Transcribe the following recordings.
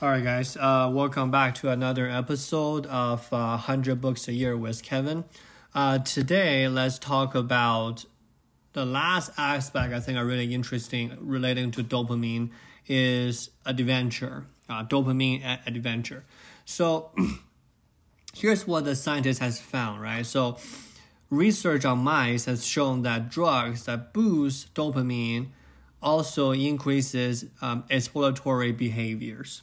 All right, guys. Uh, welcome back to another episode of uh, 100 Books a Year with Kevin. Uh, today, let's talk about the last aspect I think are really interesting relating to dopamine is adventure, uh, dopamine adventure. So, here's what the scientist has found, right? So, research on mice has shown that drugs that boost dopamine also increases um, exploratory behaviors.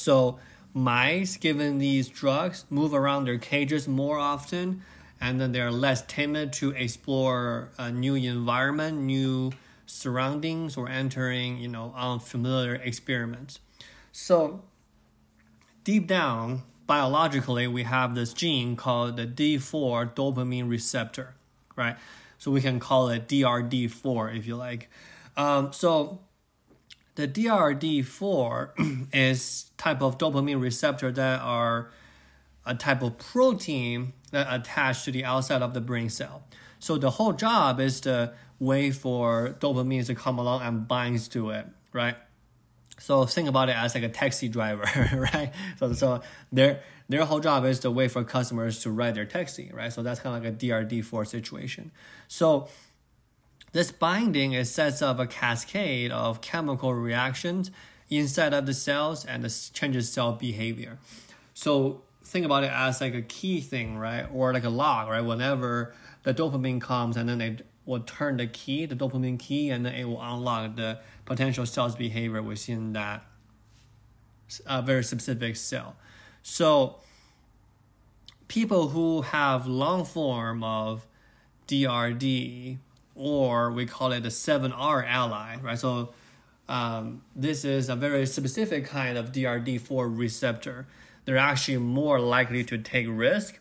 So mice given these drugs move around their cages more often and then they're less timid to explore a new environment, new surroundings or entering, you know, unfamiliar experiments. So deep down, biologically, we have this gene called the D4 dopamine receptor, right? So we can call it DRD4 if you like. Um, so the DRD4 is type of dopamine receptor that are a type of protein that attach to the outside of the brain cell. So the whole job is to wait for dopamine to come along and binds to it, right? So think about it as like a taxi driver, right? So so their their whole job is to wait for customers to ride their taxi, right? So that's kind of like a DRD4 situation. So this binding it sets up a cascade of chemical reactions inside of the cells and this changes cell behavior. So think about it as like a key thing, right? Or like a lock, right? Whenever the dopamine comes and then it will turn the key, the dopamine key, and then it will unlock the potential cell's behavior within that uh, very specific cell. So people who have long form of DRD or we call it the 7R allele, right? So um, this is a very specific kind of DRD4 receptor. They're actually more likely to take risk,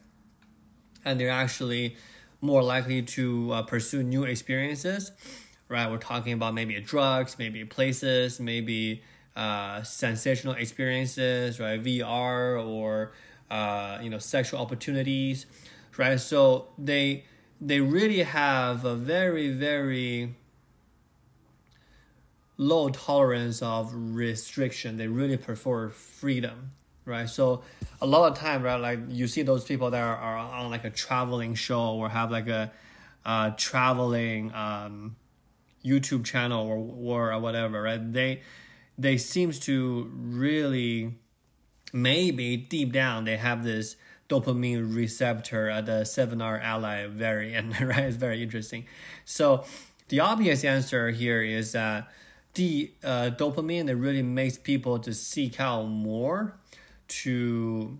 and they're actually more likely to uh, pursue new experiences, right? We're talking about maybe drugs, maybe places, maybe uh, sensational experiences, right? VR or uh, you know sexual opportunities, right? So they they really have a very very low tolerance of restriction. They really prefer freedom right? So a lot of time right like you see those people that are, are on like a traveling show or have like a uh, traveling um, youtube channel or, or whatever right? They they seems to really maybe deep down they have this dopamine receptor at the 7R allele variant, right? It's very interesting. So the obvious answer here is that the uh, dopamine it really makes people to seek out more, to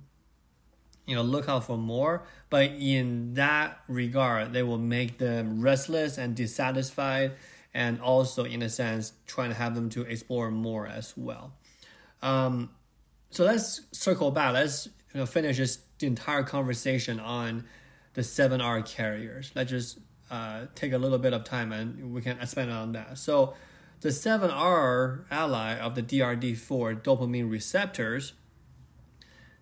you know look out for more. But in that regard, they will make them restless and dissatisfied, and also in a sense trying to have them to explore more as well. Um, so let's circle back. Let's you know finish this the entire conversation on the 7R carriers. Let's just uh, take a little bit of time and we can expand on that. So, the 7R allele of the DRD4 dopamine receptors,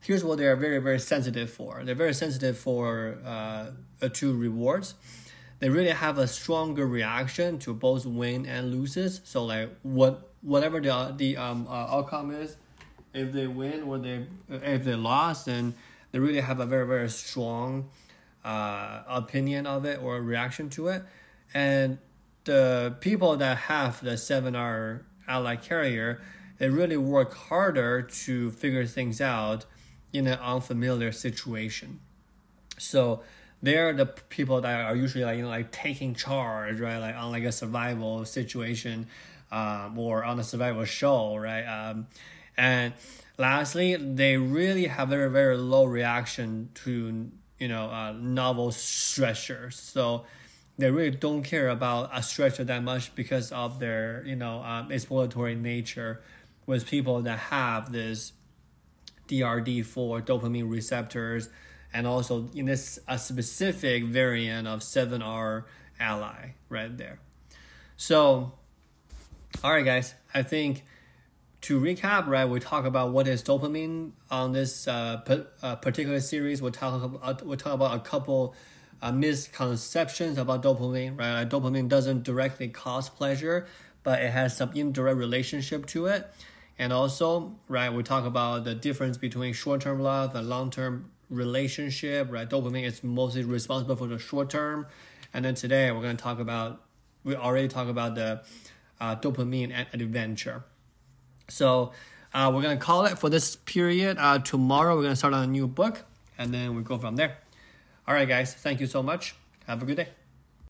here's what they are very, very sensitive for. They're very sensitive for uh, two rewards. They really have a stronger reaction to both win and loses. So, like, what whatever the, the um, uh, outcome is, if they win or they if they lost, then they really have a very very strong uh, opinion of it or reaction to it. And the people that have the 7r allele carrier they really work harder to figure things out in an unfamiliar situation. So they're the people that are usually like you know like taking charge right? Like on like a survival situation um, or on a survival show right? Um, and lastly, they really have very very low reaction to you know uh, novel stressors. So they really don't care about a stressor that much because of their you know um, exploratory nature. With people that have this DRD4 dopamine receptors, and also in this a specific variant of 7R allele right there. So, all right, guys, I think to recap, right, we talk about what is dopamine on this uh, uh, particular series. We'll talk about, uh, we'll talk about a couple uh, misconceptions about dopamine, right? dopamine doesn't directly cause pleasure, but it has some indirect relationship to it. And also, right, we talk about the difference between short term love and long term relationship, right? Dopamine is mostly responsible for the short term. And then today we're going to talk about, we already talked about the uh, dopamine and adventure. So uh, we're going to call it for this period. Uh, tomorrow we're going to start on a new book and then we go from there. All right, guys, thank you so much. Have a good day.